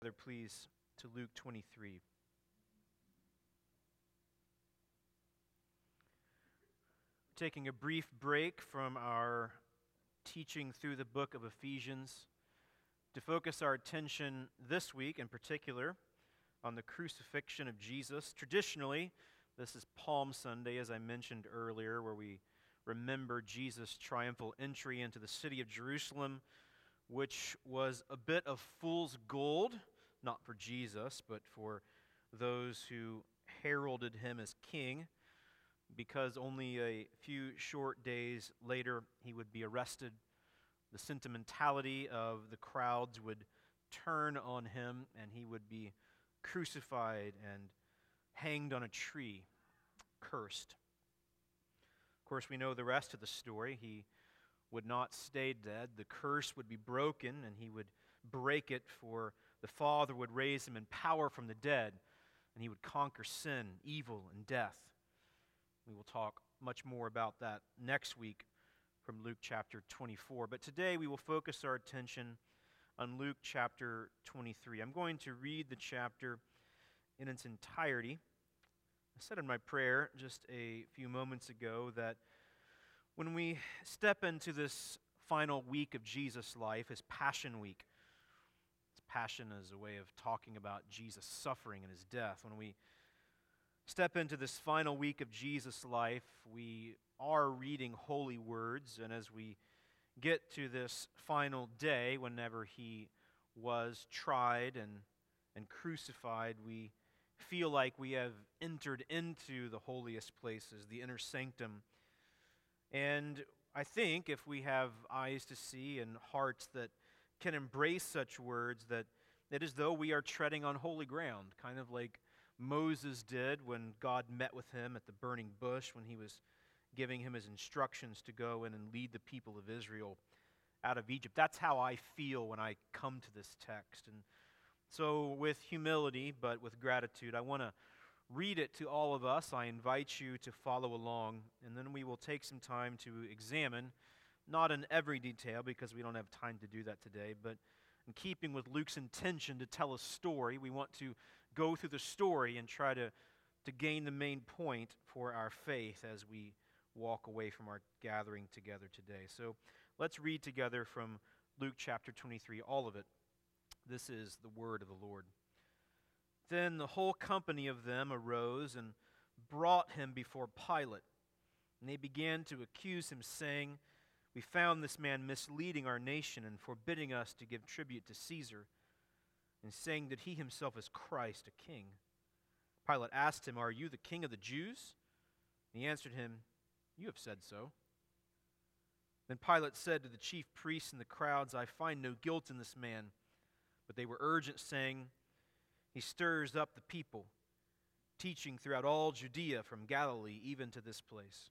together, please, to Luke 23. Taking a brief break from our teaching through the book of Ephesians to focus our attention this week in particular on the crucifixion of Jesus. Traditionally, this is Palm Sunday, as I mentioned earlier, where we remember Jesus' triumphal entry into the city of Jerusalem which was a bit of fool's gold, not for Jesus, but for those who heralded him as king, because only a few short days later he would be arrested. The sentimentality of the crowds would turn on him, and he would be crucified and hanged on a tree, cursed. Of course, we know the rest of the story. He would not stay dead. The curse would be broken, and he would break it, for the Father would raise him in power from the dead, and he would conquer sin, evil, and death. We will talk much more about that next week from Luke chapter 24. But today we will focus our attention on Luke chapter 23. I'm going to read the chapter in its entirety. I said in my prayer just a few moments ago that when we step into this final week of Jesus' life, his Passion Week, passion is a way of talking about Jesus' suffering and his death. When we step into this final week of Jesus' life, we are reading holy words, and as we get to this final day, whenever he was tried and, and crucified, we feel like we have entered into the holiest places, the inner sanctum and I think if we have eyes to see and hearts that can embrace such words, that it is though we are treading on holy ground, kind of like Moses did when God met with him at the burning bush when he was giving him his instructions to go in and lead the people of Israel out of Egypt. That's how I feel when I come to this text. And so, with humility, but with gratitude, I want to read it to all of us. I invite you to follow along, and then we will take some time to examine, not in every detail because we don't have time to do that today, but in keeping with Luke's intention to tell a story, we want to go through the story and try to, to gain the main point for our faith as we walk away from our gathering together today. So let's read together from Luke chapter 23, all of it. This is the word of the Lord. Then the whole company of them arose and brought him before Pilate. And they began to accuse him, saying, We found this man misleading our nation and forbidding us to give tribute to Caesar, and saying that he himself is Christ, a king. Pilate asked him, Are you the king of the Jews? And he answered him, You have said so. Then Pilate said to the chief priests and the crowds, I find no guilt in this man. But they were urgent, saying, he stirs up the people, teaching throughout all Judea from Galilee even to this place.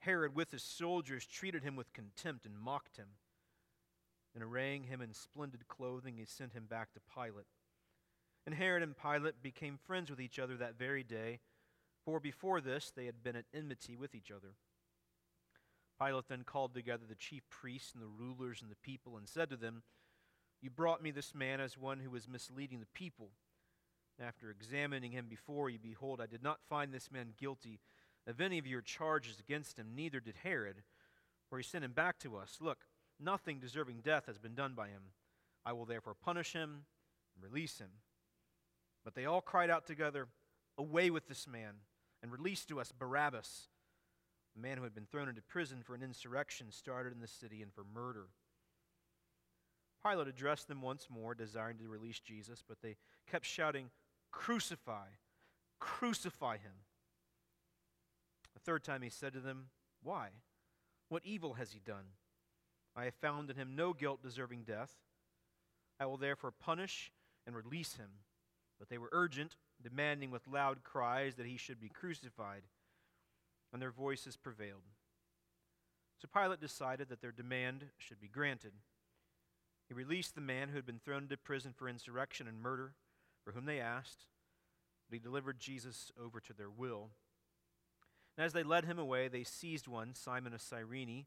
Herod, with his soldiers, treated him with contempt and mocked him. And arraying him in splendid clothing, he sent him back to Pilate. And Herod and Pilate became friends with each other that very day, for before this they had been at enmity with each other. Pilate then called together the chief priests and the rulers and the people and said to them, you brought me this man as one who was misleading the people. After examining him before you, behold, I did not find this man guilty of any of your charges against him, neither did Herod, for he sent him back to us. Look, nothing deserving death has been done by him. I will therefore punish him and release him. But they all cried out together, Away with this man, and release to us Barabbas, the man who had been thrown into prison for an insurrection started in the city and for murder. Pilate addressed them once more, desiring to release Jesus, but they kept shouting, Crucify! Crucify him! A third time he said to them, Why? What evil has he done? I have found in him no guilt deserving death. I will therefore punish and release him. But they were urgent, demanding with loud cries that he should be crucified, and their voices prevailed. So Pilate decided that their demand should be granted. He released the man who had been thrown into prison for insurrection and murder, for whom they asked, but he delivered Jesus over to their will. And as they led him away, they seized one, Simon of Cyrene,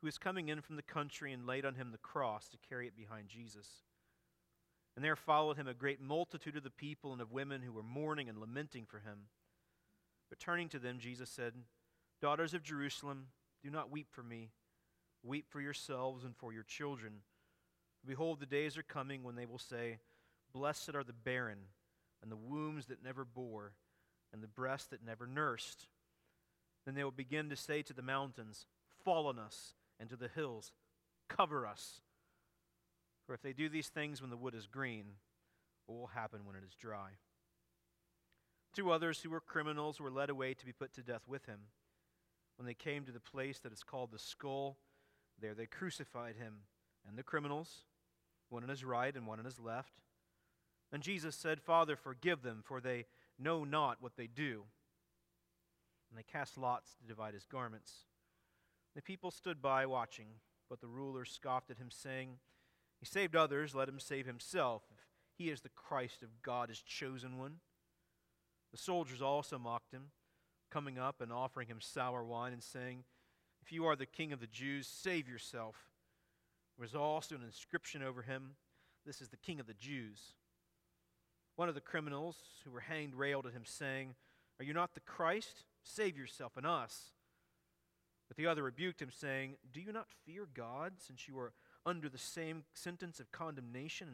who was coming in from the country, and laid on him the cross to carry it behind Jesus. And there followed him a great multitude of the people and of women who were mourning and lamenting for him. But turning to them, Jesus said, Daughters of Jerusalem, do not weep for me. Weep for yourselves and for your children. Behold, the days are coming when they will say, Blessed are the barren, and the wombs that never bore, and the breasts that never nursed. Then they will begin to say to the mountains, Fall on us, and to the hills, Cover us. For if they do these things when the wood is green, what will happen when it is dry? Two others who were criminals were led away to be put to death with him. When they came to the place that is called the skull, there they crucified him and the criminals, one on his right and one on his left. And Jesus said, Father, forgive them, for they know not what they do. And they cast lots to divide his garments. The people stood by watching, but the ruler scoffed at him, saying, He saved others, let him save himself, if he is the Christ of God, his chosen one. The soldiers also mocked him, coming up and offering him sour wine, and saying, If you are the king of the Jews, save yourself. There was also an inscription over him, This is the king of the Jews. One of the criminals who were hanged railed at him, saying, Are you not the Christ? Save yourself and us. But the other rebuked him, saying, Do you not fear God, since you are under the same sentence of condemnation?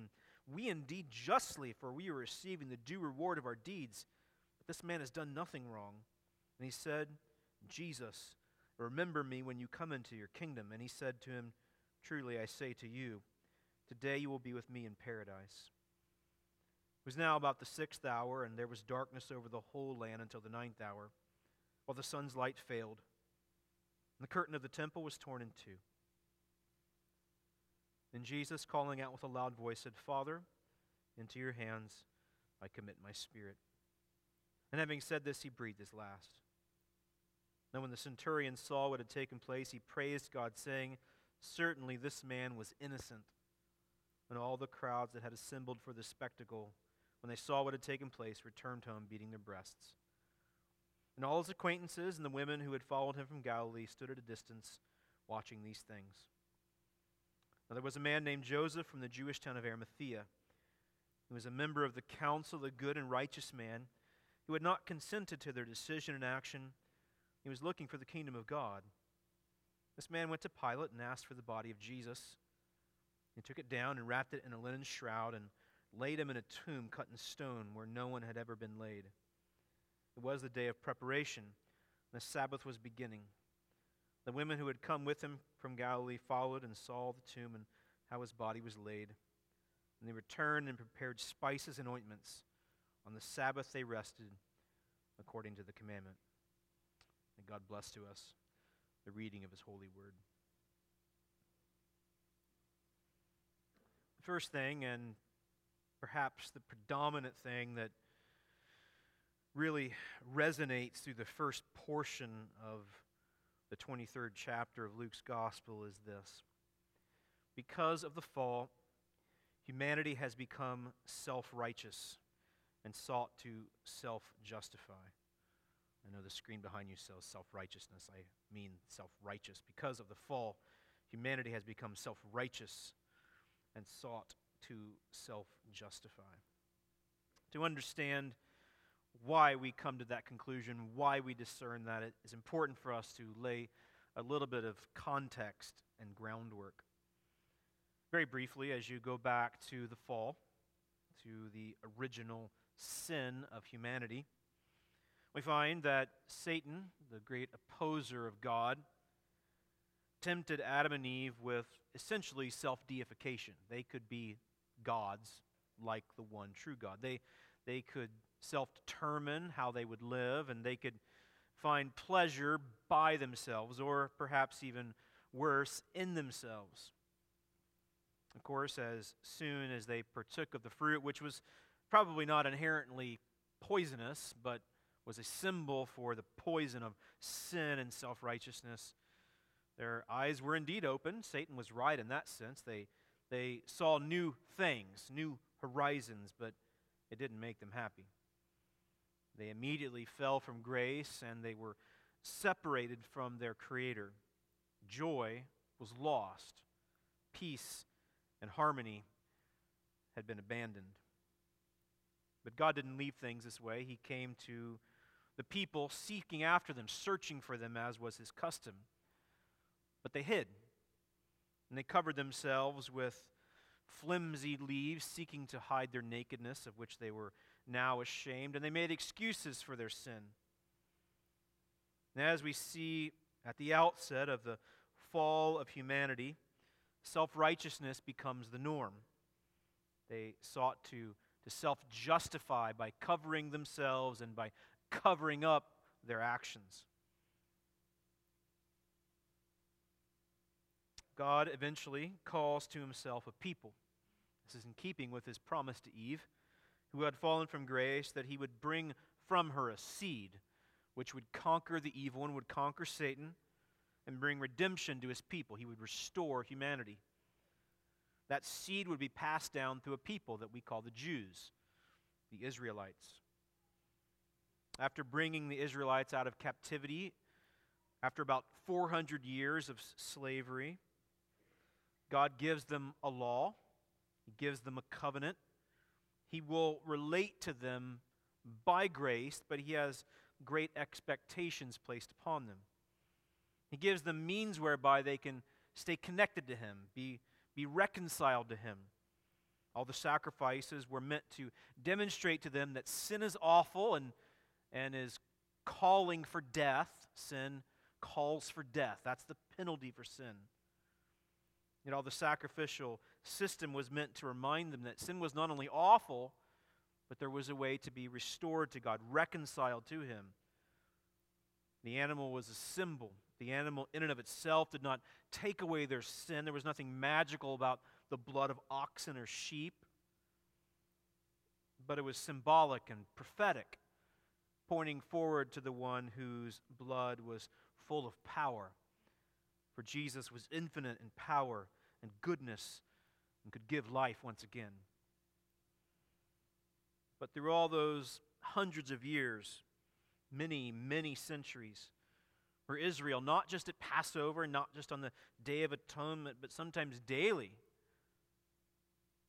And we indeed justly, for we are receiving the due reward of our deeds. But this man has done nothing wrong. And he said, Jesus, remember me when you come into your kingdom. And he said to him, Truly I say to you, today you will be with me in paradise. It was now about the sixth hour, and there was darkness over the whole land until the ninth hour, while the sun's light failed. And the curtain of the temple was torn in two. Then Jesus, calling out with a loud voice, said, Father, into your hands I commit my spirit. And having said this, he breathed his last. Then, when the centurion saw what had taken place, he praised God, saying, Certainly this man was innocent. And all the crowds that had assembled for the spectacle when they saw what had taken place, returned home beating their breasts. And all his acquaintances and the women who had followed him from Galilee stood at a distance, watching these things. Now there was a man named Joseph from the Jewish town of Arimathea, who was a member of the council, a good and righteous man, who had not consented to their decision and action. He was looking for the kingdom of God. This man went to Pilate and asked for the body of Jesus. He took it down and wrapped it in a linen shroud and laid him in a tomb cut in stone where no one had ever been laid. It was the day of preparation, the Sabbath was beginning. The women who had come with him from Galilee followed and saw the tomb and how his body was laid. And they returned and prepared spices and ointments. On the Sabbath they rested according to the commandment. May God bless to us the reading of his holy word. The first thing, and perhaps the predominant thing that really resonates through the first portion of the 23rd chapter of Luke's gospel is this. Because of the fall, humanity has become self righteous and sought to self justify. I know the screen behind you says self righteousness. I mean self righteous. Because of the fall, humanity has become self righteous and sought to self justify. To understand why we come to that conclusion, why we discern that, it is important for us to lay a little bit of context and groundwork. Very briefly, as you go back to the fall, to the original sin of humanity, we find that Satan, the great opposer of God, tempted Adam and Eve with essentially self deification. They could be gods like the one true God. They, they could self determine how they would live, and they could find pleasure by themselves, or perhaps even worse, in themselves. Of course, as soon as they partook of the fruit, which was probably not inherently poisonous, but was a symbol for the poison of sin and self righteousness, their eyes were indeed open. Satan was right in that sense. They, they saw new things, new horizons, but it didn't make them happy. They immediately fell from grace and they were separated from their Creator. Joy was lost, peace and harmony had been abandoned. But God didn't leave things this way. He came to the people seeking after them, searching for them, as was his custom. But they hid, and they covered themselves with flimsy leaves, seeking to hide their nakedness, of which they were now ashamed, and they made excuses for their sin. And as we see at the outset of the fall of humanity, self righteousness becomes the norm. They sought to, to self justify by covering themselves and by covering up their actions. God eventually calls to himself a people. This is in keeping with his promise to Eve, who had fallen from grace, that he would bring from her a seed which would conquer the evil one, would conquer Satan, and bring redemption to his people. He would restore humanity. That seed would be passed down through a people that we call the Jews, the Israelites. After bringing the Israelites out of captivity, after about 400 years of slavery, God gives them a law, He gives them a covenant. He will relate to them by grace, but He has great expectations placed upon them. He gives them means whereby they can stay connected to Him, be, be reconciled to Him. All the sacrifices were meant to demonstrate to them that sin is awful and, and is calling for death. Sin calls for death. That's the penalty for sin. You know, the sacrificial system was meant to remind them that sin was not only awful, but there was a way to be restored to God, reconciled to Him. The animal was a symbol. The animal, in and of itself, did not take away their sin. There was nothing magical about the blood of oxen or sheep, but it was symbolic and prophetic, pointing forward to the one whose blood was full of power. For Jesus was infinite in power and goodness and could give life once again. But through all those hundreds of years, many, many centuries, where Israel, not just at Passover, not just on the Day of Atonement, but sometimes daily,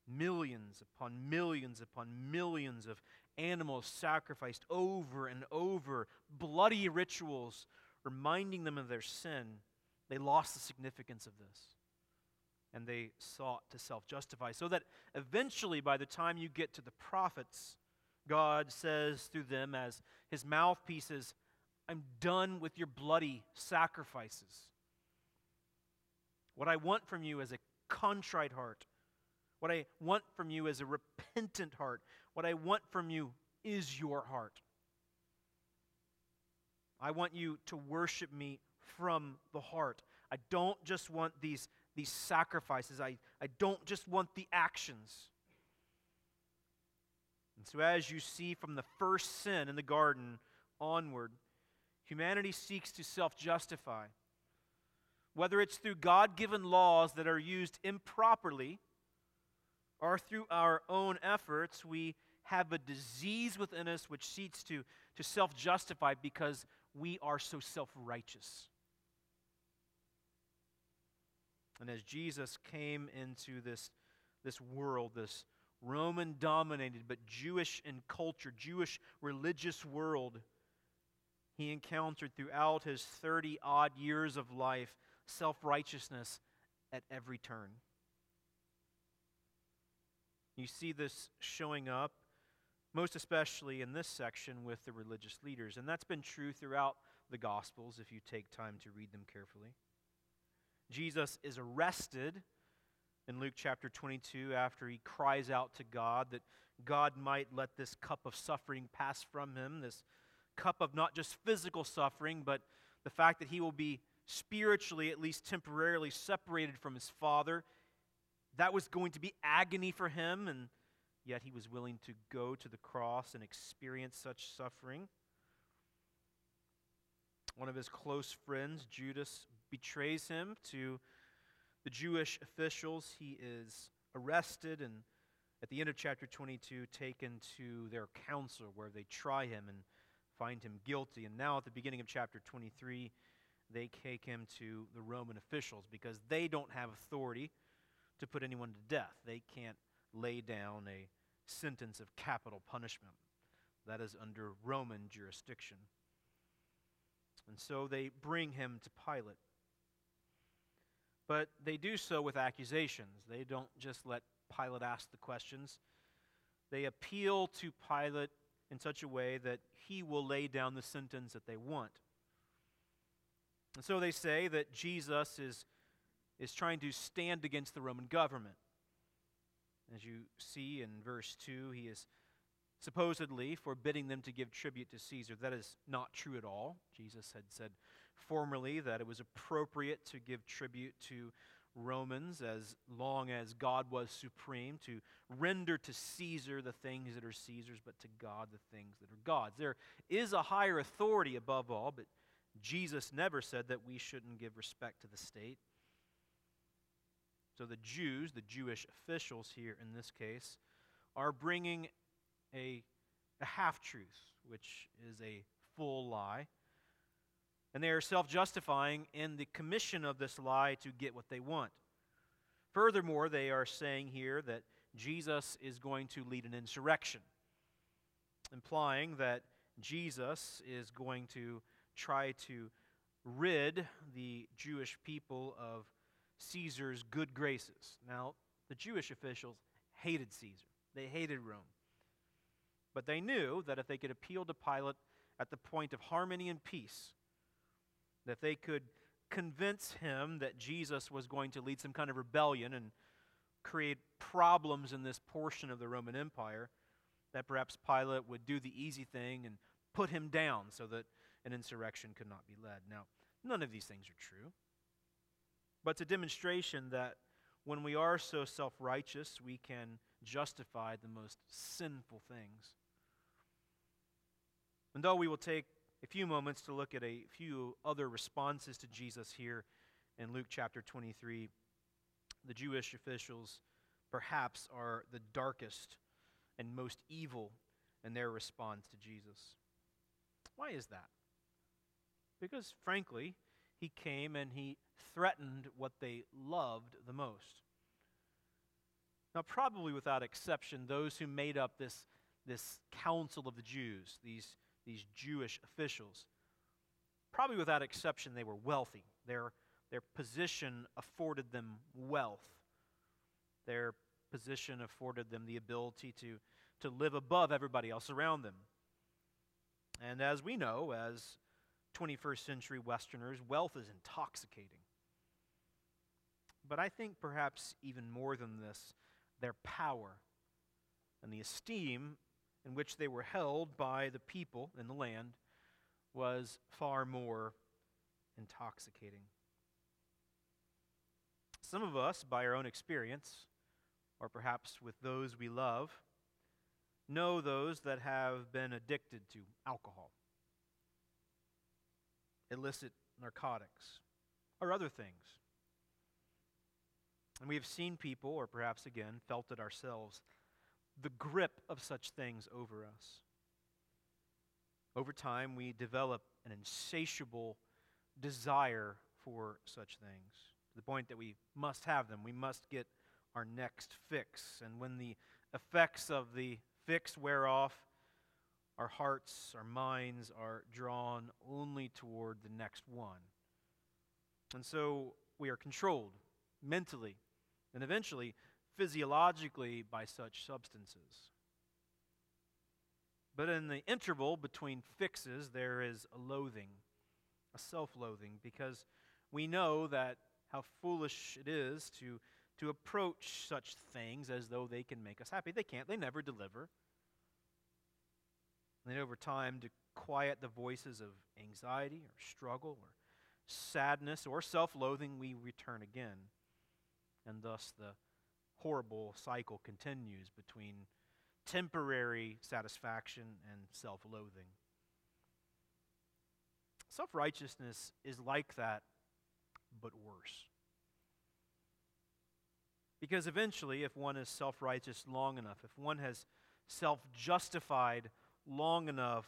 millions upon millions upon millions of animals sacrificed over and over, bloody rituals reminding them of their sin, they lost the significance of this. And they sought to self justify. So that eventually, by the time you get to the prophets, God says through them as his mouthpieces, I'm done with your bloody sacrifices. What I want from you is a contrite heart. What I want from you is a repentant heart. What I want from you is your heart. I want you to worship me from the heart. I don't just want these, these sacrifices, I, I don't just want the actions. And so, as you see from the first sin in the garden onward, humanity seeks to self justify. Whether it's through God given laws that are used improperly or through our own efforts, we have a disease within us which seeks to, to self justify because we are so self righteous. And as Jesus came into this, this world, this Roman dominated but Jewish in culture, Jewish religious world, he encountered throughout his 30 odd years of life self righteousness at every turn. You see this showing up most especially in this section with the religious leaders. And that's been true throughout the Gospels if you take time to read them carefully. Jesus is arrested in Luke chapter 22 after he cries out to God that God might let this cup of suffering pass from him, this cup of not just physical suffering, but the fact that he will be spiritually, at least temporarily, separated from his Father. that was going to be agony for him, and yet he was willing to go to the cross and experience such suffering. One of his close friends, Judas, betrays him to the Jewish officials. He is arrested and, at the end of chapter 22, taken to their council where they try him and find him guilty. And now, at the beginning of chapter 23, they take him to the Roman officials because they don't have authority to put anyone to death. They can't lay down a sentence of capital punishment. That is under Roman jurisdiction. And so they bring him to Pilate. But they do so with accusations. They don't just let Pilate ask the questions. They appeal to Pilate in such a way that he will lay down the sentence that they want. And so they say that Jesus is, is trying to stand against the Roman government. As you see in verse 2, he is supposedly forbidding them to give tribute to Caesar. That is not true at all. Jesus had said formerly that it was appropriate to give tribute to Romans as long as God was supreme, to render to Caesar the things that are Caesar's, but to God the things that are God's. There is a higher authority above all, but Jesus never said that we shouldn't give respect to the state. So the Jews, the Jewish officials here in this case, are bringing a, a half truth, which is a full lie. And they are self justifying in the commission of this lie to get what they want. Furthermore, they are saying here that Jesus is going to lead an insurrection, implying that Jesus is going to try to rid the Jewish people of Caesar's good graces. Now, the Jewish officials hated Caesar, they hated Rome. But they knew that if they could appeal to Pilate at the point of harmony and peace, that they could convince him that Jesus was going to lead some kind of rebellion and create problems in this portion of the Roman Empire, that perhaps Pilate would do the easy thing and put him down so that an insurrection could not be led. Now, none of these things are true. But it's a demonstration that when we are so self righteous, we can justify the most sinful things. And though we will take a few moments to look at a few other responses to Jesus here in Luke chapter 23, the Jewish officials perhaps are the darkest and most evil in their response to Jesus. Why is that? Because, frankly, he came and he threatened what they loved the most. Now, probably without exception, those who made up this, this council of the Jews, these these Jewish officials. Probably without exception, they were wealthy. Their, their position afforded them wealth. Their position afforded them the ability to, to live above everybody else around them. And as we know, as 21st century Westerners, wealth is intoxicating. But I think perhaps even more than this, their power and the esteem in which they were held by the people in the land was far more intoxicating. Some of us, by our own experience, or perhaps with those we love, know those that have been addicted to alcohol, illicit narcotics, or other things. And we have seen people, or perhaps again, felt it ourselves, the grip of such things over us. Over time, we develop an insatiable desire for such things to the point that we must have them. We must get our next fix. And when the effects of the fix wear off, our hearts, our minds are drawn only toward the next one. And so we are controlled mentally and eventually physiologically by such substances. But in the interval between fixes, there is a loathing, a self loathing, because we know that how foolish it is to, to approach such things as though they can make us happy. They can't, they never deliver. And over time, to quiet the voices of anxiety or struggle or sadness or self loathing, we return again. And thus the horrible cycle continues between temporary satisfaction and self loathing. Self righteousness is like that, but worse. Because eventually, if one is self righteous long enough, if one has self justified long enough,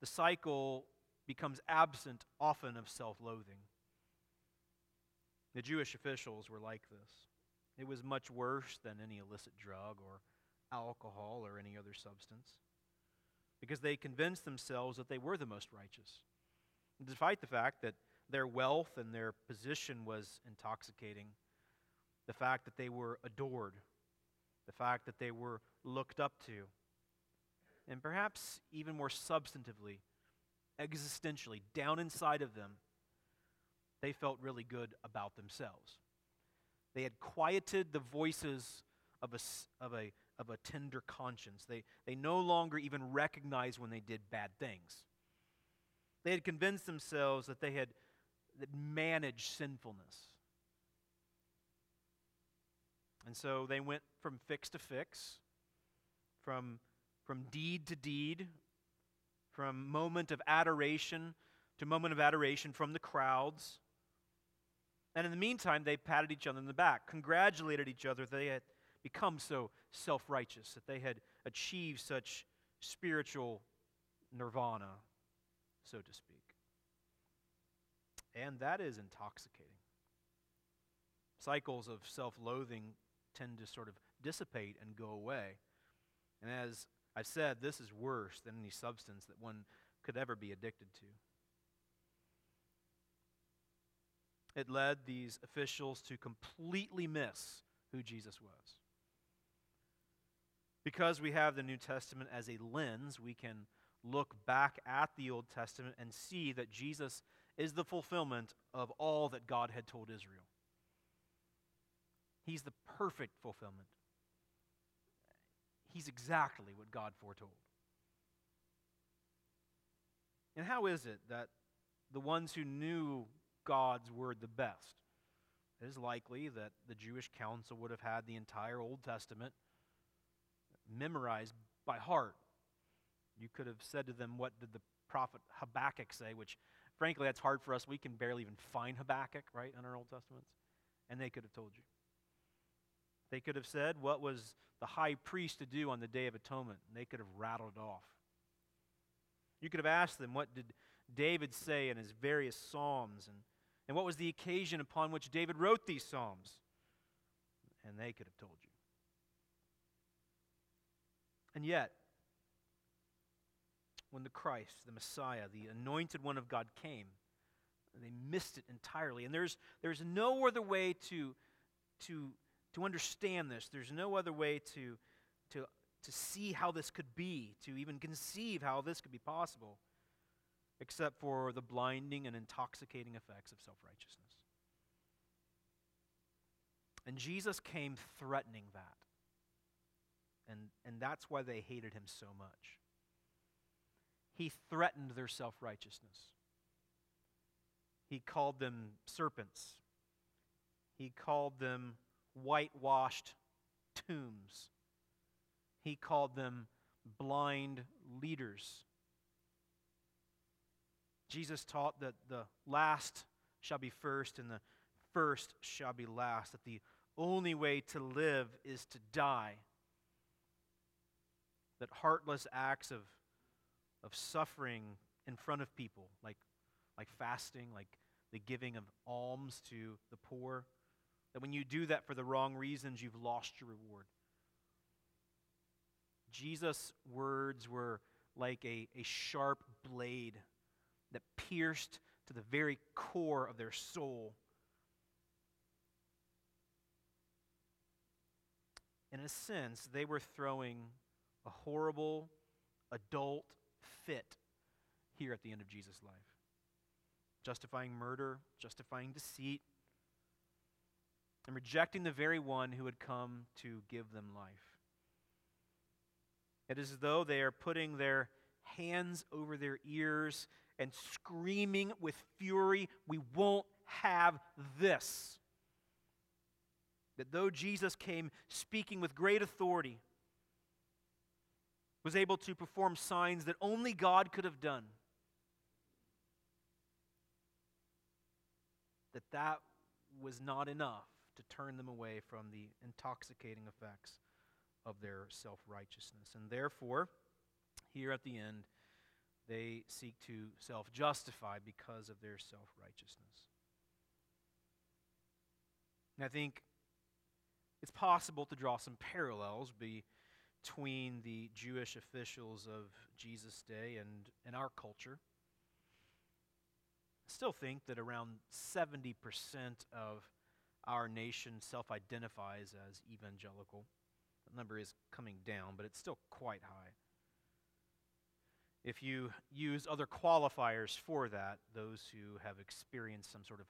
the cycle becomes absent often of self loathing. The Jewish officials were like this. It was much worse than any illicit drug or alcohol or any other substance because they convinced themselves that they were the most righteous. Despite the fact that their wealth and their position was intoxicating, the fact that they were adored, the fact that they were looked up to, and perhaps even more substantively, existentially, down inside of them, they felt really good about themselves. They had quieted the voices of a, of a, of a tender conscience. They, they no longer even recognized when they did bad things. They had convinced themselves that they had that managed sinfulness. And so they went from fix to fix, from, from deed to deed, from moment of adoration to moment of adoration from the crowds. And in the meantime, they patted each other in the back, congratulated each other that they had become so self righteous, that they had achieved such spiritual nirvana, so to speak. And that is intoxicating. Cycles of self loathing tend to sort of dissipate and go away. And as I've said, this is worse than any substance that one could ever be addicted to. It led these officials to completely miss who Jesus was. Because we have the New Testament as a lens, we can look back at the Old Testament and see that Jesus is the fulfillment of all that God had told Israel. He's the perfect fulfillment. He's exactly what God foretold. And how is it that the ones who knew God's word the best? It is likely that the Jewish council would have had the entire Old Testament memorized by heart. You could have said to them, What did the prophet Habakkuk say? Which, frankly, that's hard for us. We can barely even find Habakkuk, right, in our Old Testaments. And they could have told you. They could have said, What was the high priest to do on the Day of Atonement? And they could have rattled it off. You could have asked them, What did David say in his various Psalms? And, and what was the occasion upon which David wrote these Psalms? And they could have told you. And yet, when the Christ, the Messiah, the anointed one of God came, they missed it entirely. And there's, there's no other way to, to to understand this. There's no other way to, to, to see how this could be, to even conceive how this could be possible, except for the blinding and intoxicating effects of self righteousness. And Jesus came threatening that. And, and that's why they hated him so much. He threatened their self righteousness. He called them serpents. He called them whitewashed tombs. He called them blind leaders. Jesus taught that the last shall be first and the first shall be last, that the only way to live is to die. That heartless acts of, of suffering in front of people, like, like fasting, like the giving of alms to the poor, that when you do that for the wrong reasons, you've lost your reward. Jesus' words were like a, a sharp blade that pierced to the very core of their soul. In a sense, they were throwing a horrible adult fit here at the end of Jesus' life. Justifying murder, justifying deceit, and rejecting the very one who had come to give them life. It is as though they are putting their hands over their ears and screaming with fury, We won't have this. That though Jesus came speaking with great authority, was able to perform signs that only God could have done, that that was not enough to turn them away from the intoxicating effects of their self righteousness. And therefore, here at the end, they seek to self justify because of their self righteousness. And I think it's possible to draw some parallels between the Jewish officials of Jesus' day and, and our culture. I still think that around 70% of our nation self identifies as evangelical. The number is coming down, but it's still quite high. If you use other qualifiers for that, those who have experienced some sort of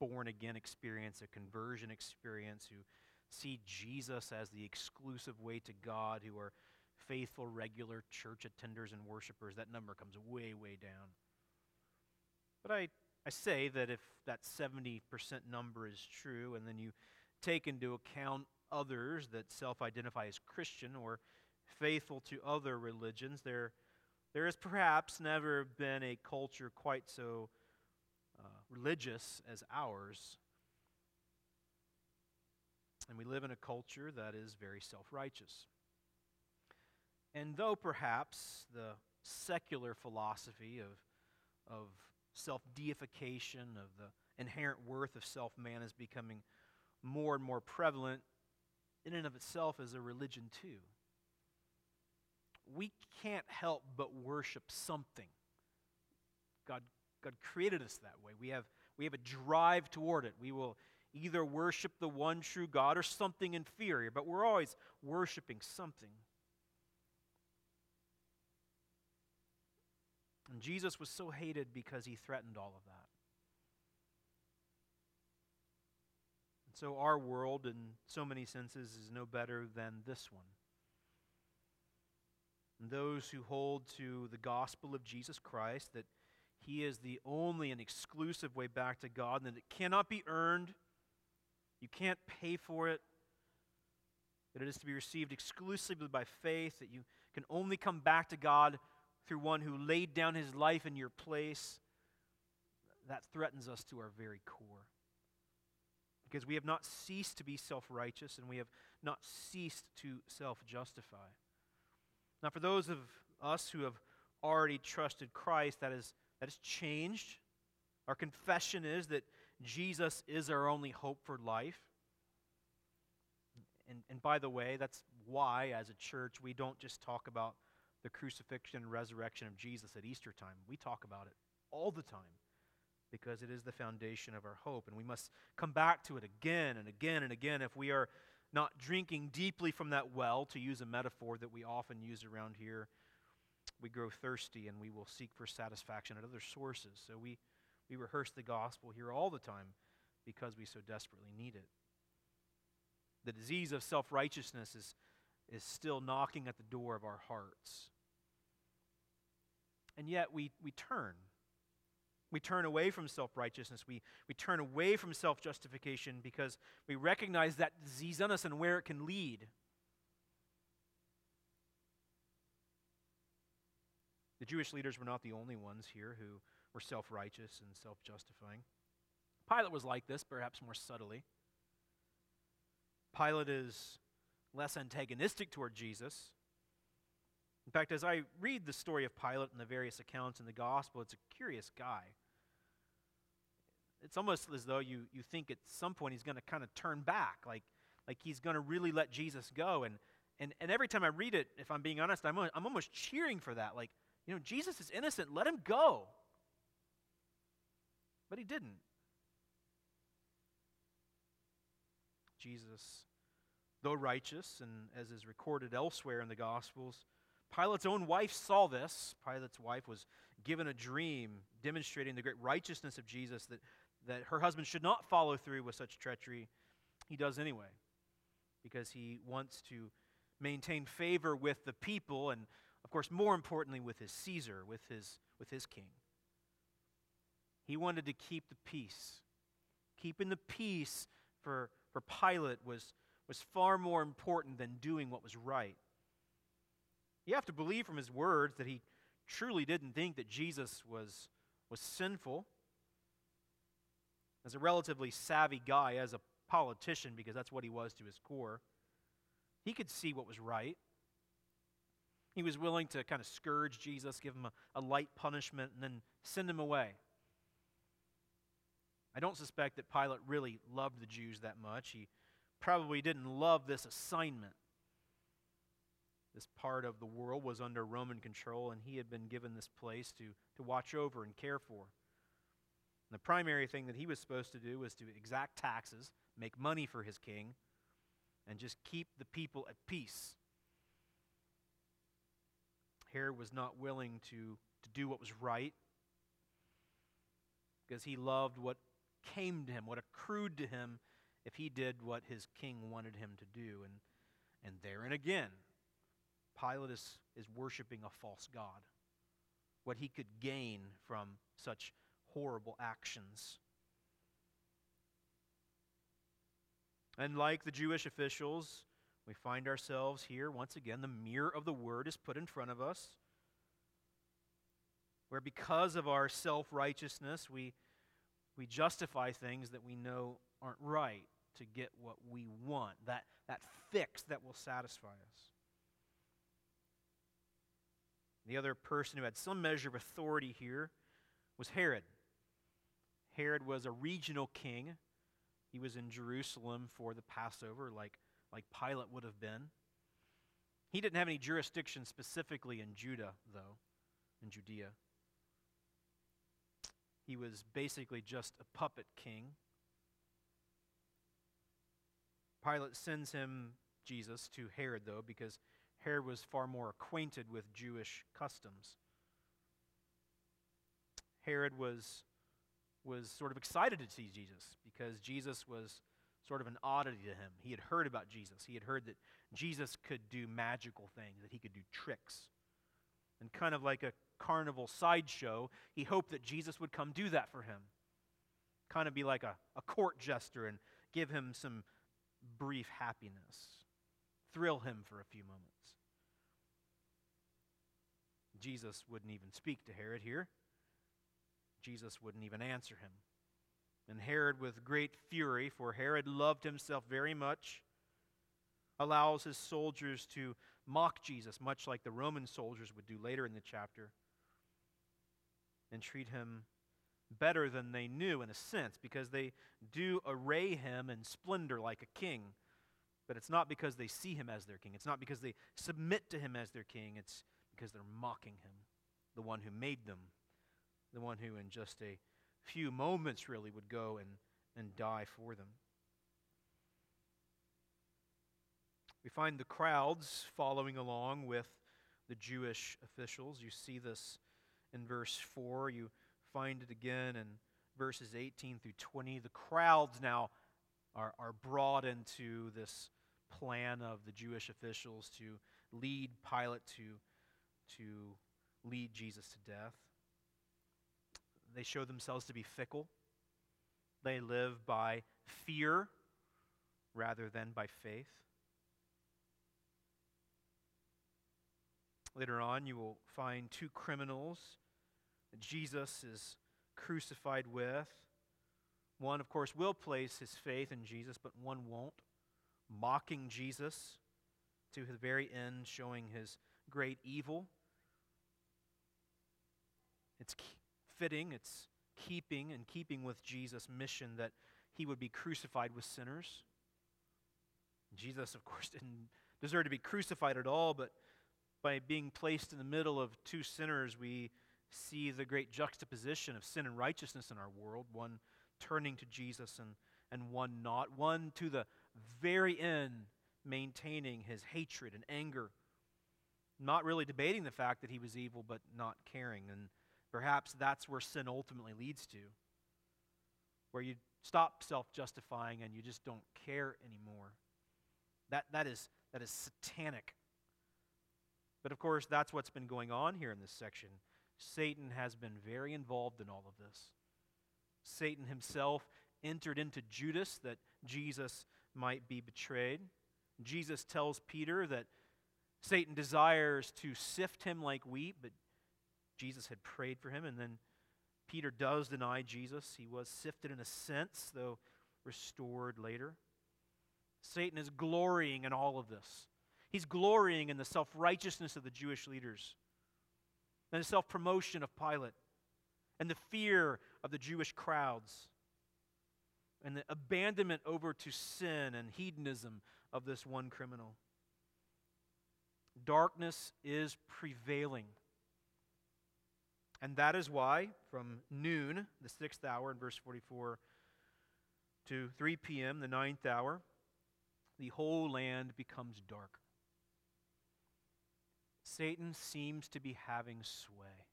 born again experience, a conversion experience, who see Jesus as the exclusive way to God, who are faithful, regular church attenders and worshipers, that number comes way, way down. But I, I say that if that 70% number is true, and then you take into account others that self identify as Christian or faithful to other religions, there, there has perhaps never been a culture quite so uh, religious as ours. And we live in a culture that is very self righteous. And though perhaps the secular philosophy of, of self deification, of the inherent worth of self man is becoming more and more prevalent, in and of itself as a religion too. We can't help but worship something. God, God created us that way. We have, we have a drive toward it. We will either worship the one true God or something inferior, but we're always worshiping something. And Jesus was so hated because he threatened all of that. And so our world, in so many senses, is no better than this one. And those who hold to the gospel of Jesus Christ, that he is the only and exclusive way back to God, and that it cannot be earned, you can't pay for it, that it is to be received exclusively by faith, that you can only come back to God through one who laid down his life in your place, that threatens us to our very core. Because we have not ceased to be self righteous and we have not ceased to self justify. Now, for those of us who have already trusted Christ, that is, that has changed. Our confession is that Jesus is our only hope for life. And, and by the way, that's why, as a church, we don't just talk about the crucifixion and resurrection of Jesus at Easter time. We talk about it all the time because it is the foundation of our hope. And we must come back to it again and again and again if we are not drinking deeply from that well, to use a metaphor that we often use around here. We grow thirsty and we will seek for satisfaction at other sources. So we, we rehearse the gospel here all the time because we so desperately need it. The disease of self righteousness is, is still knocking at the door of our hearts. And yet we, we turn. We turn away from self righteousness. We, we turn away from self justification because we recognize that disease in us and where it can lead. The Jewish leaders were not the only ones here who were self righteous and self justifying. Pilate was like this, perhaps more subtly. Pilate is less antagonistic toward Jesus. In fact, as I read the story of Pilate and the various accounts in the gospel, it's a curious guy. It's almost as though you, you think at some point he's going to kind of turn back, like, like he's going to really let Jesus go. And, and, and every time I read it, if I'm being honest, I'm, I'm almost cheering for that. Like, you know, Jesus is innocent, let him go. But he didn't. Jesus, though righteous, and as is recorded elsewhere in the Gospels, Pilate's own wife saw this. Pilate's wife was given a dream demonstrating the great righteousness of Jesus that, that her husband should not follow through with such treachery. He does anyway, because he wants to maintain favor with the people and, of course, more importantly, with his Caesar, with his, with his king. He wanted to keep the peace. Keeping the peace for, for Pilate was, was far more important than doing what was right. You have to believe from his words that he truly didn't think that Jesus was, was sinful. As a relatively savvy guy, as a politician, because that's what he was to his core, he could see what was right. He was willing to kind of scourge Jesus, give him a, a light punishment, and then send him away. I don't suspect that Pilate really loved the Jews that much. He probably didn't love this assignment. This part of the world was under Roman control, and he had been given this place to, to watch over and care for. The primary thing that he was supposed to do was to exact taxes, make money for his king, and just keep the people at peace. Herod was not willing to, to do what was right because he loved what came to him, what accrued to him if he did what his king wanted him to do. And, and there and again, Pilate is, is worshiping a false God. What he could gain from such horrible actions. And like the Jewish officials, we find ourselves here once again, the mirror of the word is put in front of us, where because of our self righteousness, we, we justify things that we know aren't right to get what we want, that, that fix that will satisfy us. The other person who had some measure of authority here was Herod. Herod was a regional king. He was in Jerusalem for the Passover, like, like Pilate would have been. He didn't have any jurisdiction specifically in Judah, though, in Judea. He was basically just a puppet king. Pilate sends him, Jesus, to Herod, though, because Herod was far more acquainted with Jewish customs. Herod was, was sort of excited to see Jesus because Jesus was sort of an oddity to him. He had heard about Jesus. He had heard that Jesus could do magical things, that he could do tricks. And kind of like a carnival sideshow, he hoped that Jesus would come do that for him. Kind of be like a, a court jester and give him some brief happiness, thrill him for a few moments. Jesus wouldn't even speak to Herod here. Jesus wouldn't even answer him. And Herod, with great fury, for Herod loved himself very much, allows his soldiers to mock Jesus, much like the Roman soldiers would do later in the chapter, and treat him better than they knew in a sense, because they do array him in splendor like a king. But it's not because they see him as their king. It's not because they submit to him as their king. It's because they're mocking him, the one who made them, the one who, in just a few moments, really would go and, and die for them. We find the crowds following along with the Jewish officials. You see this in verse 4. You find it again in verses 18 through 20. The crowds now are, are brought into this plan of the Jewish officials to lead Pilate to to lead Jesus to death. They show themselves to be fickle. They live by fear rather than by faith. Later on, you will find two criminals that Jesus is crucified with. One, of course, will place his faith in Jesus, but one won't, mocking Jesus to the very end, showing his great evil. It's fitting, it's keeping and keeping with Jesus' mission that he would be crucified with sinners. Jesus, of course, didn't deserve to be crucified at all, but by being placed in the middle of two sinners, we see the great juxtaposition of sin and righteousness in our world one turning to Jesus and, and one not, one to the very end maintaining his hatred and anger, not really debating the fact that he was evil, but not caring. And Perhaps that's where sin ultimately leads to, where you stop self justifying and you just don't care anymore. That, that, is, that is satanic. But of course, that's what's been going on here in this section. Satan has been very involved in all of this. Satan himself entered into Judas that Jesus might be betrayed. Jesus tells Peter that Satan desires to sift him like wheat, but Jesus had prayed for him, and then Peter does deny Jesus. He was sifted in a sense, though restored later. Satan is glorying in all of this. He's glorying in the self righteousness of the Jewish leaders, and the self promotion of Pilate, and the fear of the Jewish crowds, and the abandonment over to sin and hedonism of this one criminal. Darkness is prevailing. And that is why, from noon, the sixth hour, in verse 44, to 3 p.m., the ninth hour, the whole land becomes dark. Satan seems to be having sway.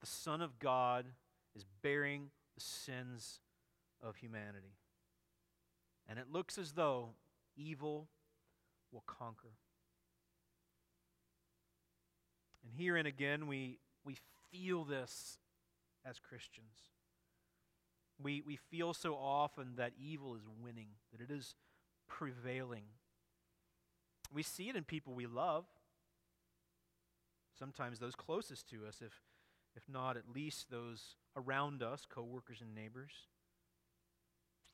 The Son of God is bearing the sins of humanity. And it looks as though evil will conquer. And herein again, we, we feel this as Christians. We, we feel so often that evil is winning, that it is prevailing. We see it in people we love. Sometimes those closest to us, if, if not at least those around us, coworkers and neighbors.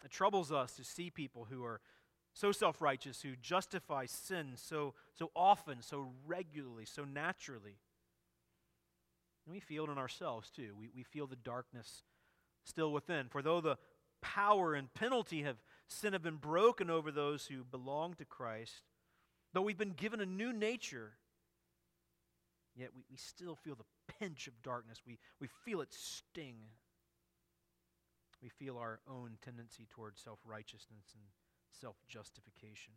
It troubles us to see people who are so self righteous, who justify sin so, so often, so regularly, so naturally. And we feel it in ourselves too. We, we feel the darkness still within. For though the power and penalty of sin have been broken over those who belong to Christ, though we've been given a new nature, yet we, we still feel the pinch of darkness. We, we feel it sting. We feel our own tendency toward self righteousness and self justification.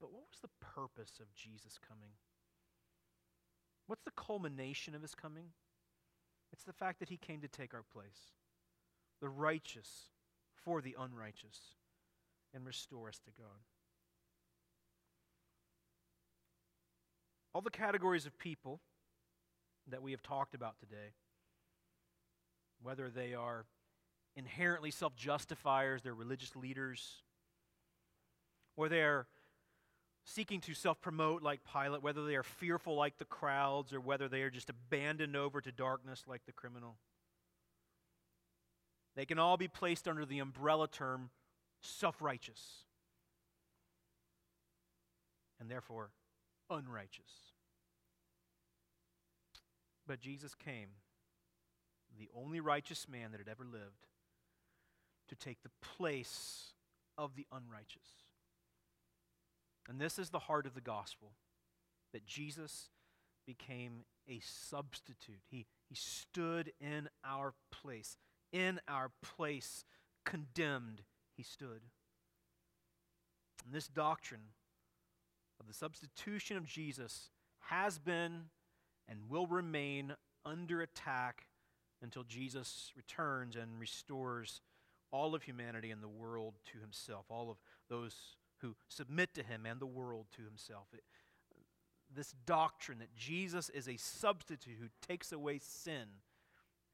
But what was the purpose of Jesus coming? What's the culmination of his coming? It's the fact that he came to take our place, the righteous for the unrighteous, and restore us to God. All the categories of people that we have talked about today, whether they are inherently self justifiers, they're religious leaders, or they're seeking to self promote like Pilate, whether they are fearful like the crowds, or whether they are just abandoned over to darkness like the criminal. They can all be placed under the umbrella term self righteous, and therefore unrighteous. But Jesus came, the only righteous man that had ever lived, to take the place of the unrighteous. And this is the heart of the gospel that Jesus became a substitute. He, he stood in our place. In our place, condemned, he stood. And this doctrine of the substitution of Jesus has been and will remain under attack until Jesus returns and restores all of humanity and the world to himself, all of those who submit to him and the world to himself. It, this doctrine that Jesus is a substitute who takes away sin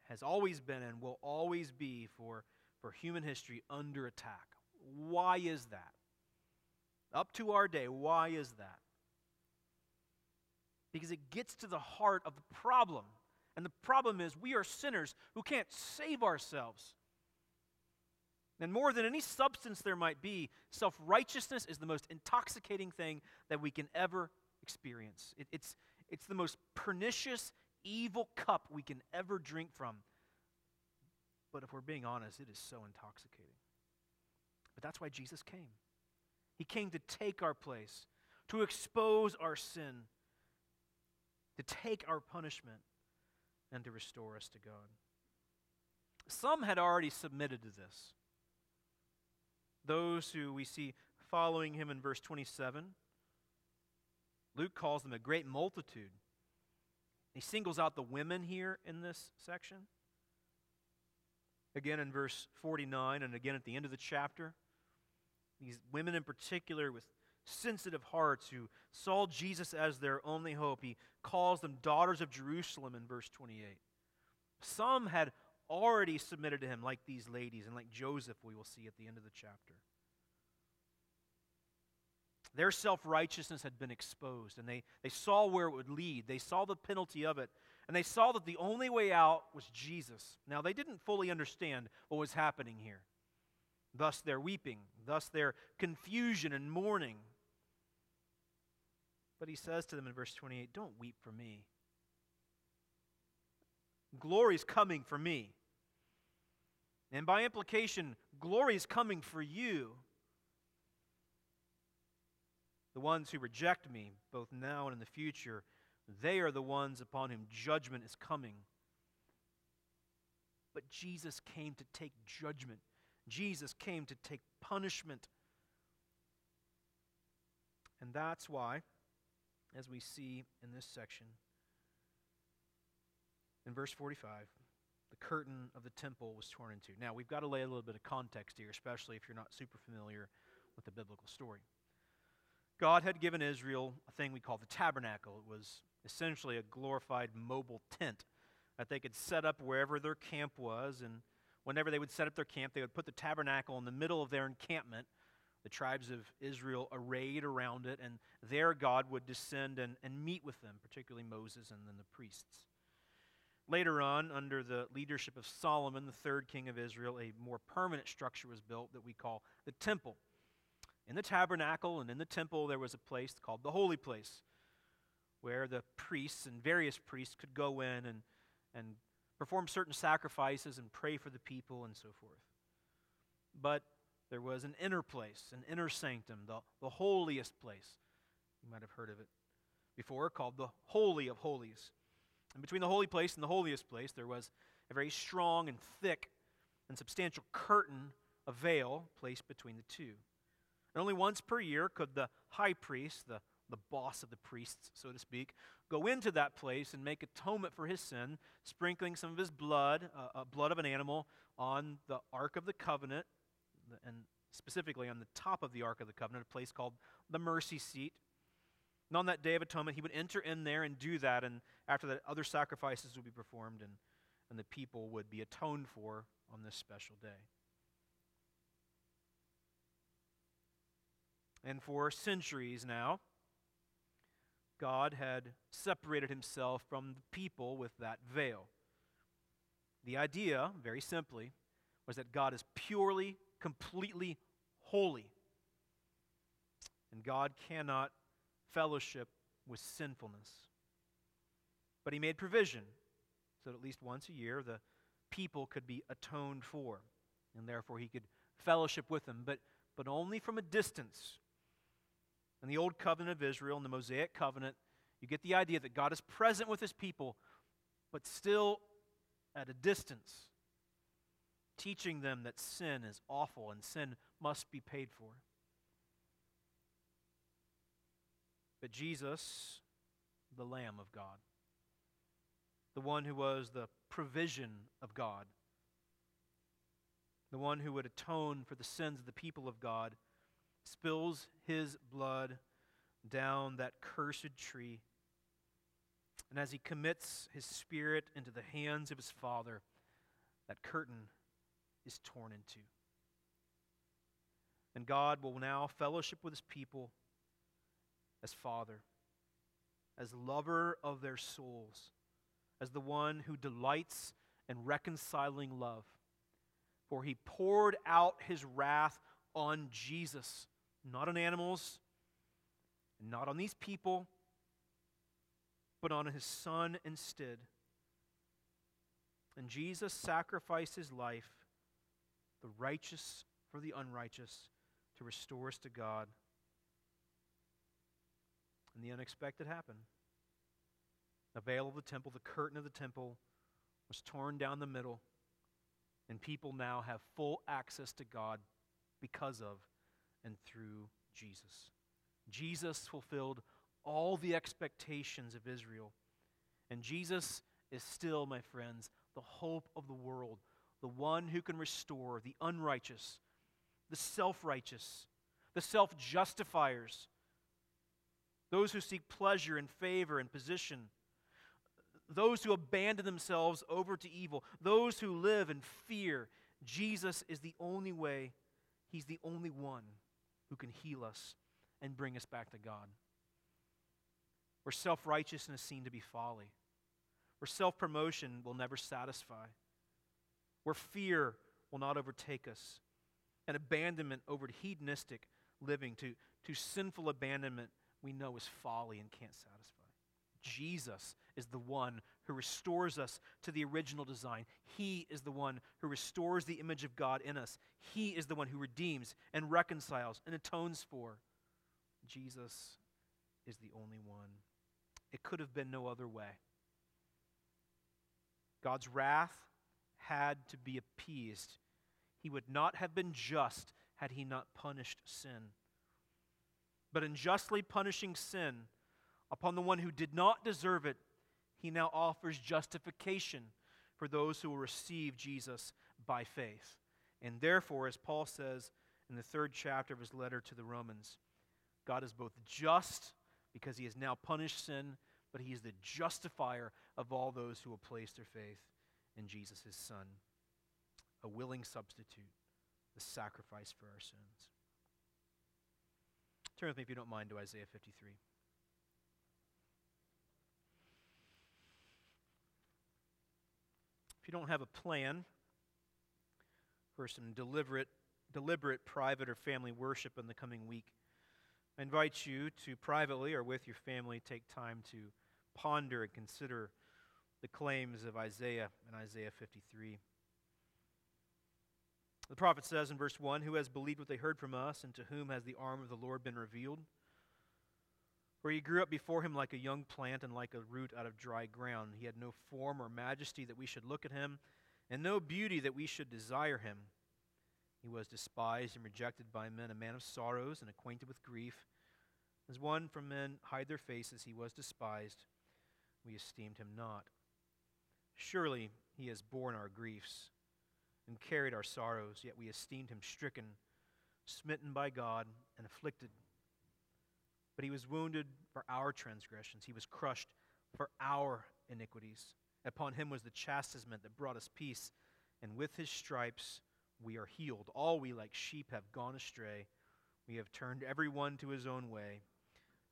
has always been and will always be for, for human history under attack. Why is that? Up to our day, why is that? Because it gets to the heart of the problem. And the problem is we are sinners who can't save ourselves. And more than any substance there might be, self righteousness is the most intoxicating thing that we can ever experience. It, it's, it's the most pernicious, evil cup we can ever drink from. But if we're being honest, it is so intoxicating. But that's why Jesus came. He came to take our place, to expose our sin, to take our punishment, and to restore us to God. Some had already submitted to this those who we see following him in verse 27. Luke calls them a great multitude. He singles out the women here in this section. Again in verse 49 and again at the end of the chapter. These women in particular with sensitive hearts who saw Jesus as their only hope. He calls them daughters of Jerusalem in verse 28. Some had already submitted to him, like these ladies and like Joseph, we will see at the end of the chapter. Their self righteousness had been exposed, and they, they saw where it would lead. They saw the penalty of it, and they saw that the only way out was Jesus. Now, they didn't fully understand what was happening here. Thus, their weeping, thus, their confusion and mourning. But he says to them in verse 28 Don't weep for me. Glory is coming for me. And by implication, glory is coming for you. The ones who reject me, both now and in the future, they are the ones upon whom judgment is coming. But Jesus came to take judgment, Jesus came to take punishment. And that's why, as we see in this section, in verse 45, the curtain of the temple was torn into. Now, we've got to lay a little bit of context here, especially if you're not super familiar with the biblical story. God had given Israel a thing we call the tabernacle. It was essentially a glorified mobile tent that they could set up wherever their camp was. And whenever they would set up their camp, they would put the tabernacle in the middle of their encampment. The tribes of Israel arrayed around it, and there God would descend and, and meet with them, particularly Moses and then the priests. Later on, under the leadership of Solomon, the third king of Israel, a more permanent structure was built that we call the temple. In the tabernacle and in the temple, there was a place called the holy place, where the priests and various priests could go in and, and perform certain sacrifices and pray for the people and so forth. But there was an inner place, an inner sanctum, the, the holiest place. You might have heard of it before, called the Holy of Holies. And between the holy place and the holiest place, there was a very strong and thick and substantial curtain, a veil, placed between the two. And only once per year could the high priest, the, the boss of the priests, so to speak, go into that place and make atonement for his sin, sprinkling some of his blood, uh, uh, blood of an animal, on the Ark of the Covenant, and specifically on the top of the Ark of the Covenant, a place called the mercy seat. And on that day of atonement, he would enter in there and do that, and after that, other sacrifices would be performed, and, and the people would be atoned for on this special day. And for centuries now, God had separated himself from the people with that veil. The idea, very simply, was that God is purely, completely holy. And God cannot fellowship with sinfulness. But he made provision so that at least once a year the people could be atoned for, and therefore he could fellowship with them, but, but only from a distance in the Old Covenant of Israel, in the Mosaic Covenant, you get the idea that God is present with his people, but still at a distance, teaching them that sin is awful and sin must be paid for. But Jesus, the Lamb of God, the one who was the provision of God, the one who would atone for the sins of the people of God, spills his blood down that cursed tree. And as he commits his spirit into the hands of his Father, that curtain is torn into. And God will now fellowship with his people as Father, as lover of their souls, as the one who delights in reconciling love. For he poured out his wrath on Jesus not on animals, not on these people, but on his son instead. And Jesus sacrificed his life, the righteous for the unrighteous, to restore us to God. And the unexpected happened. The veil of the temple, the curtain of the temple, was torn down the middle, and people now have full access to God because of and through Jesus. Jesus fulfilled all the expectations of Israel. And Jesus is still, my friends, the hope of the world, the one who can restore the unrighteous, the self righteous, the self justifiers, those who seek pleasure and favor and position, those who abandon themselves over to evil, those who live in fear. Jesus is the only way, He's the only one who can heal us and bring us back to God. Where self righteousness seen to be folly, where self promotion will never satisfy, where fear will not overtake us, and abandonment over to hedonistic living, to, to sinful abandonment, we know is folly and can't satisfy. Jesus is the one who restores us to the original design. He is the one who restores the image of God in us. He is the one who redeems and reconciles and atones for. Jesus is the only one. It could have been no other way. God's wrath had to be appeased. He would not have been just had he not punished sin. But in justly punishing sin upon the one who did not deserve it, he now offers justification for those who will receive Jesus by faith. And therefore, as Paul says in the third chapter of his letter to the Romans, God is both just because he has now punished sin, but he is the justifier of all those who will place their faith in Jesus, his Son, a willing substitute, the sacrifice for our sins. Turn with me, if you don't mind, to Isaiah 53. If you don't have a plan for some deliberate, deliberate private or family worship in the coming week, I invite you to privately or with your family take time to ponder and consider the claims of Isaiah and Isaiah 53. The prophet says in verse 1 Who has believed what they heard from us, and to whom has the arm of the Lord been revealed? For he grew up before him like a young plant and like a root out of dry ground. He had no form or majesty that we should look at him, and no beauty that we should desire him. He was despised and rejected by men, a man of sorrows and acquainted with grief. As one from men hide their faces, he was despised. We esteemed him not. Surely he has borne our griefs and carried our sorrows, yet we esteemed him stricken, smitten by God, and afflicted. But he was wounded for our transgressions, he was crushed for our iniquities. Upon him was the chastisement that brought us peace, and with his stripes we are healed. All we like sheep have gone astray. We have turned every one to his own way,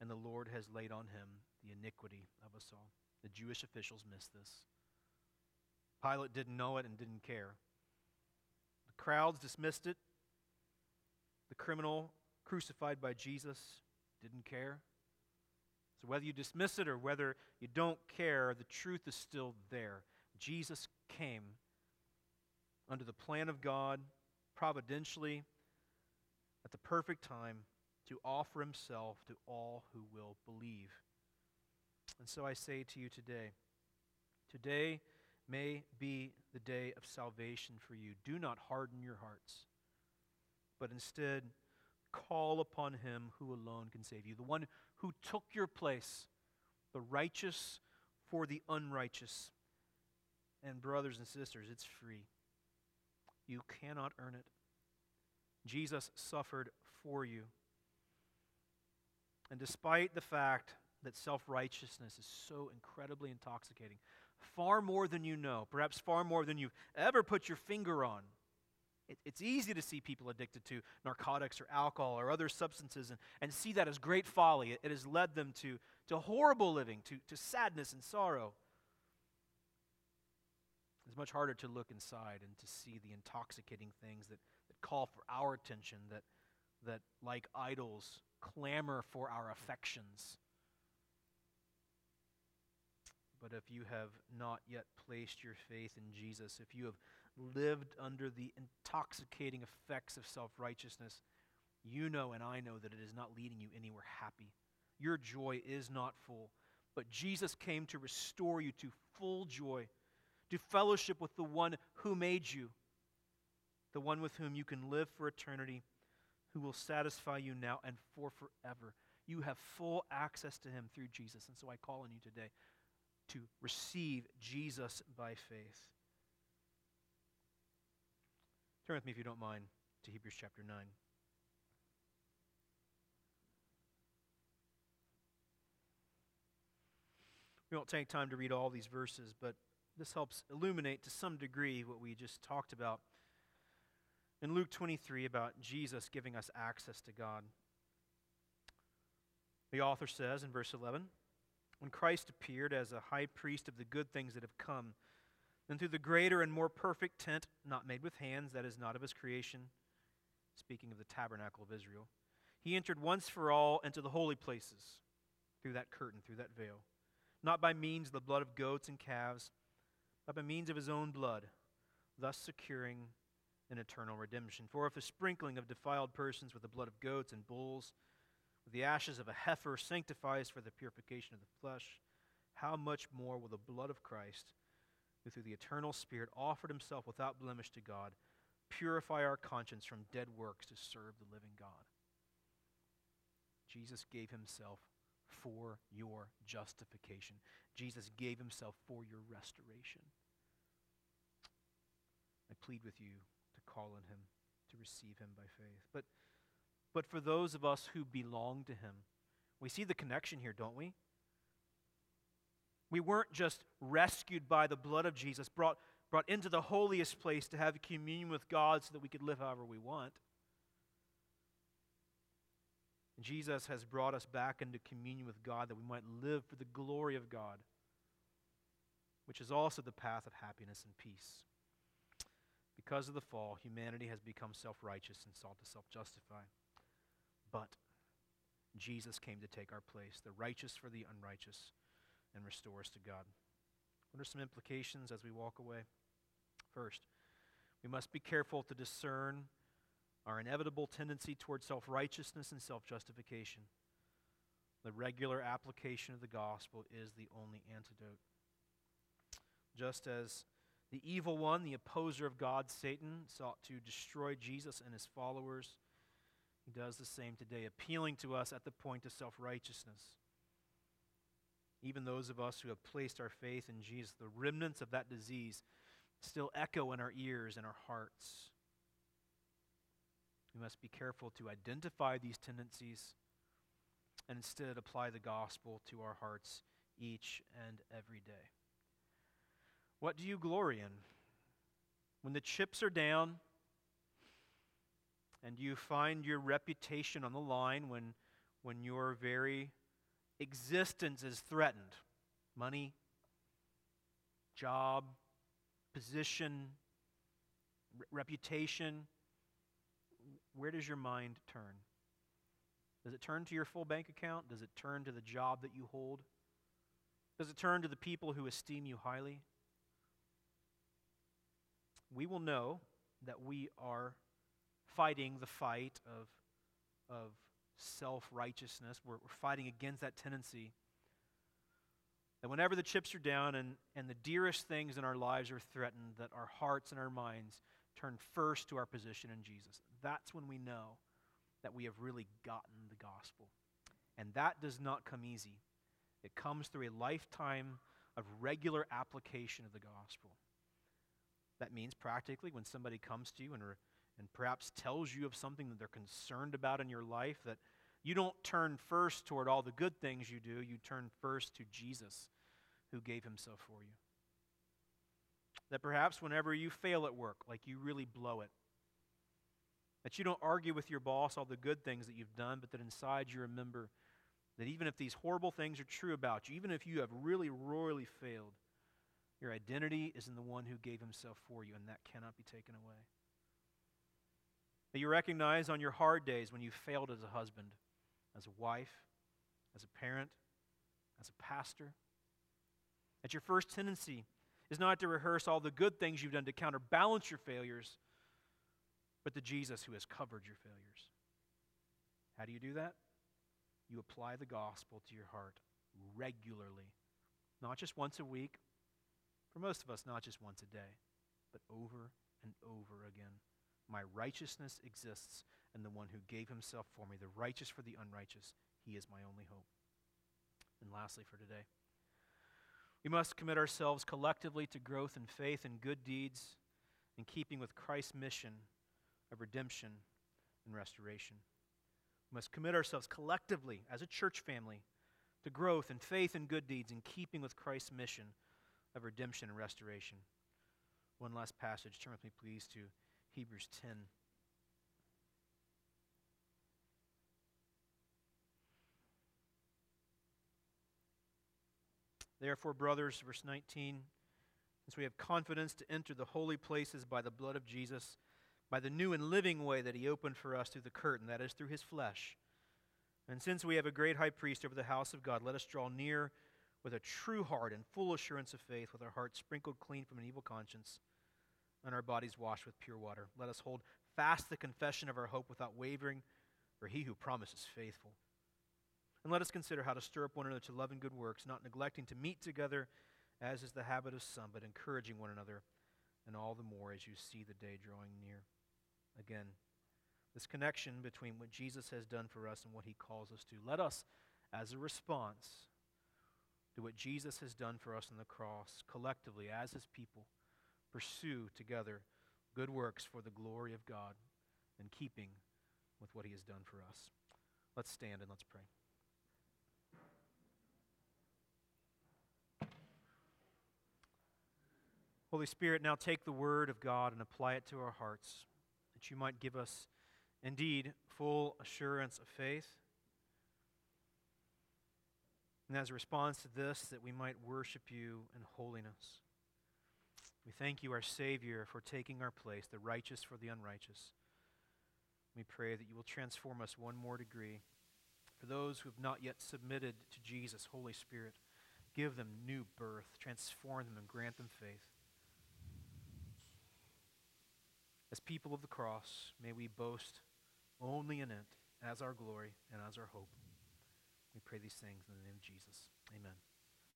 and the Lord has laid on him the iniquity of us all. The Jewish officials missed this. Pilate didn't know it and didn't care. Crowds dismissed it. The criminal crucified by Jesus didn't care. So, whether you dismiss it or whether you don't care, the truth is still there. Jesus came under the plan of God, providentially, at the perfect time, to offer himself to all who will believe. And so I say to you today, today may be the day of salvation for you. Do not harden your hearts, but instead call upon him who alone can save you, the one who took your place, the righteous for the unrighteous. And, brothers and sisters, it's free. You cannot earn it. Jesus suffered for you. And despite the fact that self righteousness is so incredibly intoxicating, far more than you know, perhaps far more than you've ever put your finger on, it, it's easy to see people addicted to narcotics or alcohol or other substances and, and see that as great folly. It, it has led them to, to horrible living, to, to sadness and sorrow. It's much harder to look inside and to see the intoxicating things that, that call for our attention, that, that, like idols, clamor for our affections. But if you have not yet placed your faith in Jesus, if you have lived under the intoxicating effects of self righteousness, you know and I know that it is not leading you anywhere happy. Your joy is not full. But Jesus came to restore you to full joy to fellowship with the one who made you, the one with whom you can live for eternity, who will satisfy you now and for forever. You have full access to him through Jesus. And so I call on you today to receive Jesus by faith. Turn with me, if you don't mind, to Hebrews chapter 9. We won't take time to read all these verses, but this helps illuminate to some degree what we just talked about in Luke 23 about Jesus giving us access to God. The author says in verse 11 When Christ appeared as a high priest of the good things that have come, then through the greater and more perfect tent, not made with hands, that is not of his creation, speaking of the tabernacle of Israel, he entered once for all into the holy places through that curtain, through that veil, not by means of the blood of goats and calves, but by means of his own blood, thus securing an eternal redemption. For if the sprinkling of defiled persons with the blood of goats and bulls, the ashes of a heifer, sanctifies for the purification of the flesh, how much more will the blood of Christ, who through the eternal Spirit offered himself without blemish to God, purify our conscience from dead works to serve the living God? Jesus gave himself for your justification. Jesus gave himself for your restoration. I plead with you to call on him, to receive him by faith. But, but for those of us who belong to him, we see the connection here, don't we? We weren't just rescued by the blood of Jesus, brought, brought into the holiest place to have communion with God so that we could live however we want. Jesus has brought us back into communion with God that we might live for the glory of God, which is also the path of happiness and peace. Because of the fall, humanity has become self righteous and sought to self justify. But Jesus came to take our place, the righteous for the unrighteous, and restore us to God. What are some implications as we walk away? First, we must be careful to discern our inevitable tendency toward self righteousness and self justification. The regular application of the gospel is the only antidote. Just as the evil one, the opposer of God, Satan, sought to destroy Jesus and his followers, he does the same today, appealing to us at the point of self righteousness. Even those of us who have placed our faith in Jesus, the remnants of that disease still echo in our ears and our hearts. We must be careful to identify these tendencies and instead apply the gospel to our hearts each and every day. What do you glory in? When the chips are down and you find your reputation on the line, when, when your very existence is threatened money, job, position, reputation where does your mind turn? Does it turn to your full bank account? Does it turn to the job that you hold? Does it turn to the people who esteem you highly? We will know that we are fighting the fight of, of self righteousness. We're, we're fighting against that tendency. That whenever the chips are down and, and the dearest things in our lives are threatened, that our hearts and our minds turn first to our position in Jesus. That's when we know that we have really gotten the gospel. And that does not come easy. It comes through a lifetime of regular application of the gospel. That means practically when somebody comes to you and, and perhaps tells you of something that they're concerned about in your life, that you don't turn first toward all the good things you do, you turn first to Jesus who gave himself for you. That perhaps whenever you fail at work, like you really blow it, that you don't argue with your boss all the good things that you've done, but that inside you remember that even if these horrible things are true about you, even if you have really royally failed, your identity is in the one who gave himself for you, and that cannot be taken away. That you recognize on your hard days when you failed as a husband, as a wife, as a parent, as a pastor, that your first tendency is not to rehearse all the good things you've done to counterbalance your failures, but to Jesus who has covered your failures. How do you do that? You apply the gospel to your heart regularly, not just once a week, for most of us, not just once a day, but over and over again. My righteousness exists in the one who gave himself for me, the righteous for the unrighteous. He is my only hope. And lastly, for today, we must commit ourselves collectively to growth in faith and good deeds in keeping with Christ's mission of redemption and restoration. We must commit ourselves collectively as a church family to growth in faith and good deeds in keeping with Christ's mission of redemption and restoration. One last passage. Turn with me, please, to Hebrews 10. Therefore, brothers, verse 19, since we have confidence to enter the holy places by the blood of Jesus, by the new and living way that he opened for us through the curtain, that is, through his flesh. And since we have a great high priest over the house of God, let us draw near with a true heart and full assurance of faith, with our hearts sprinkled clean from an evil conscience and our bodies washed with pure water. Let us hold fast the confession of our hope without wavering, for he who promises faithful. And let us consider how to stir up one another to love and good works, not neglecting to meet together, as is the habit of some, but encouraging one another, and all the more as you see the day drawing near. Again, this connection between what Jesus has done for us and what he calls us to. Let us, as a response to what Jesus has done for us on the cross, collectively, as his people, pursue together good works for the glory of God in keeping with what he has done for us. Let's stand and let's pray. Holy Spirit, now take the word of God and apply it to our hearts, that you might give us indeed full assurance of faith. And as a response to this, that we might worship you in holiness. We thank you, our Savior, for taking our place, the righteous for the unrighteous. We pray that you will transform us one more degree. For those who have not yet submitted to Jesus, Holy Spirit, give them new birth, transform them, and grant them faith. As people of the cross, may we boast only in it as our glory and as our hope. We pray these things in the name of Jesus. Amen.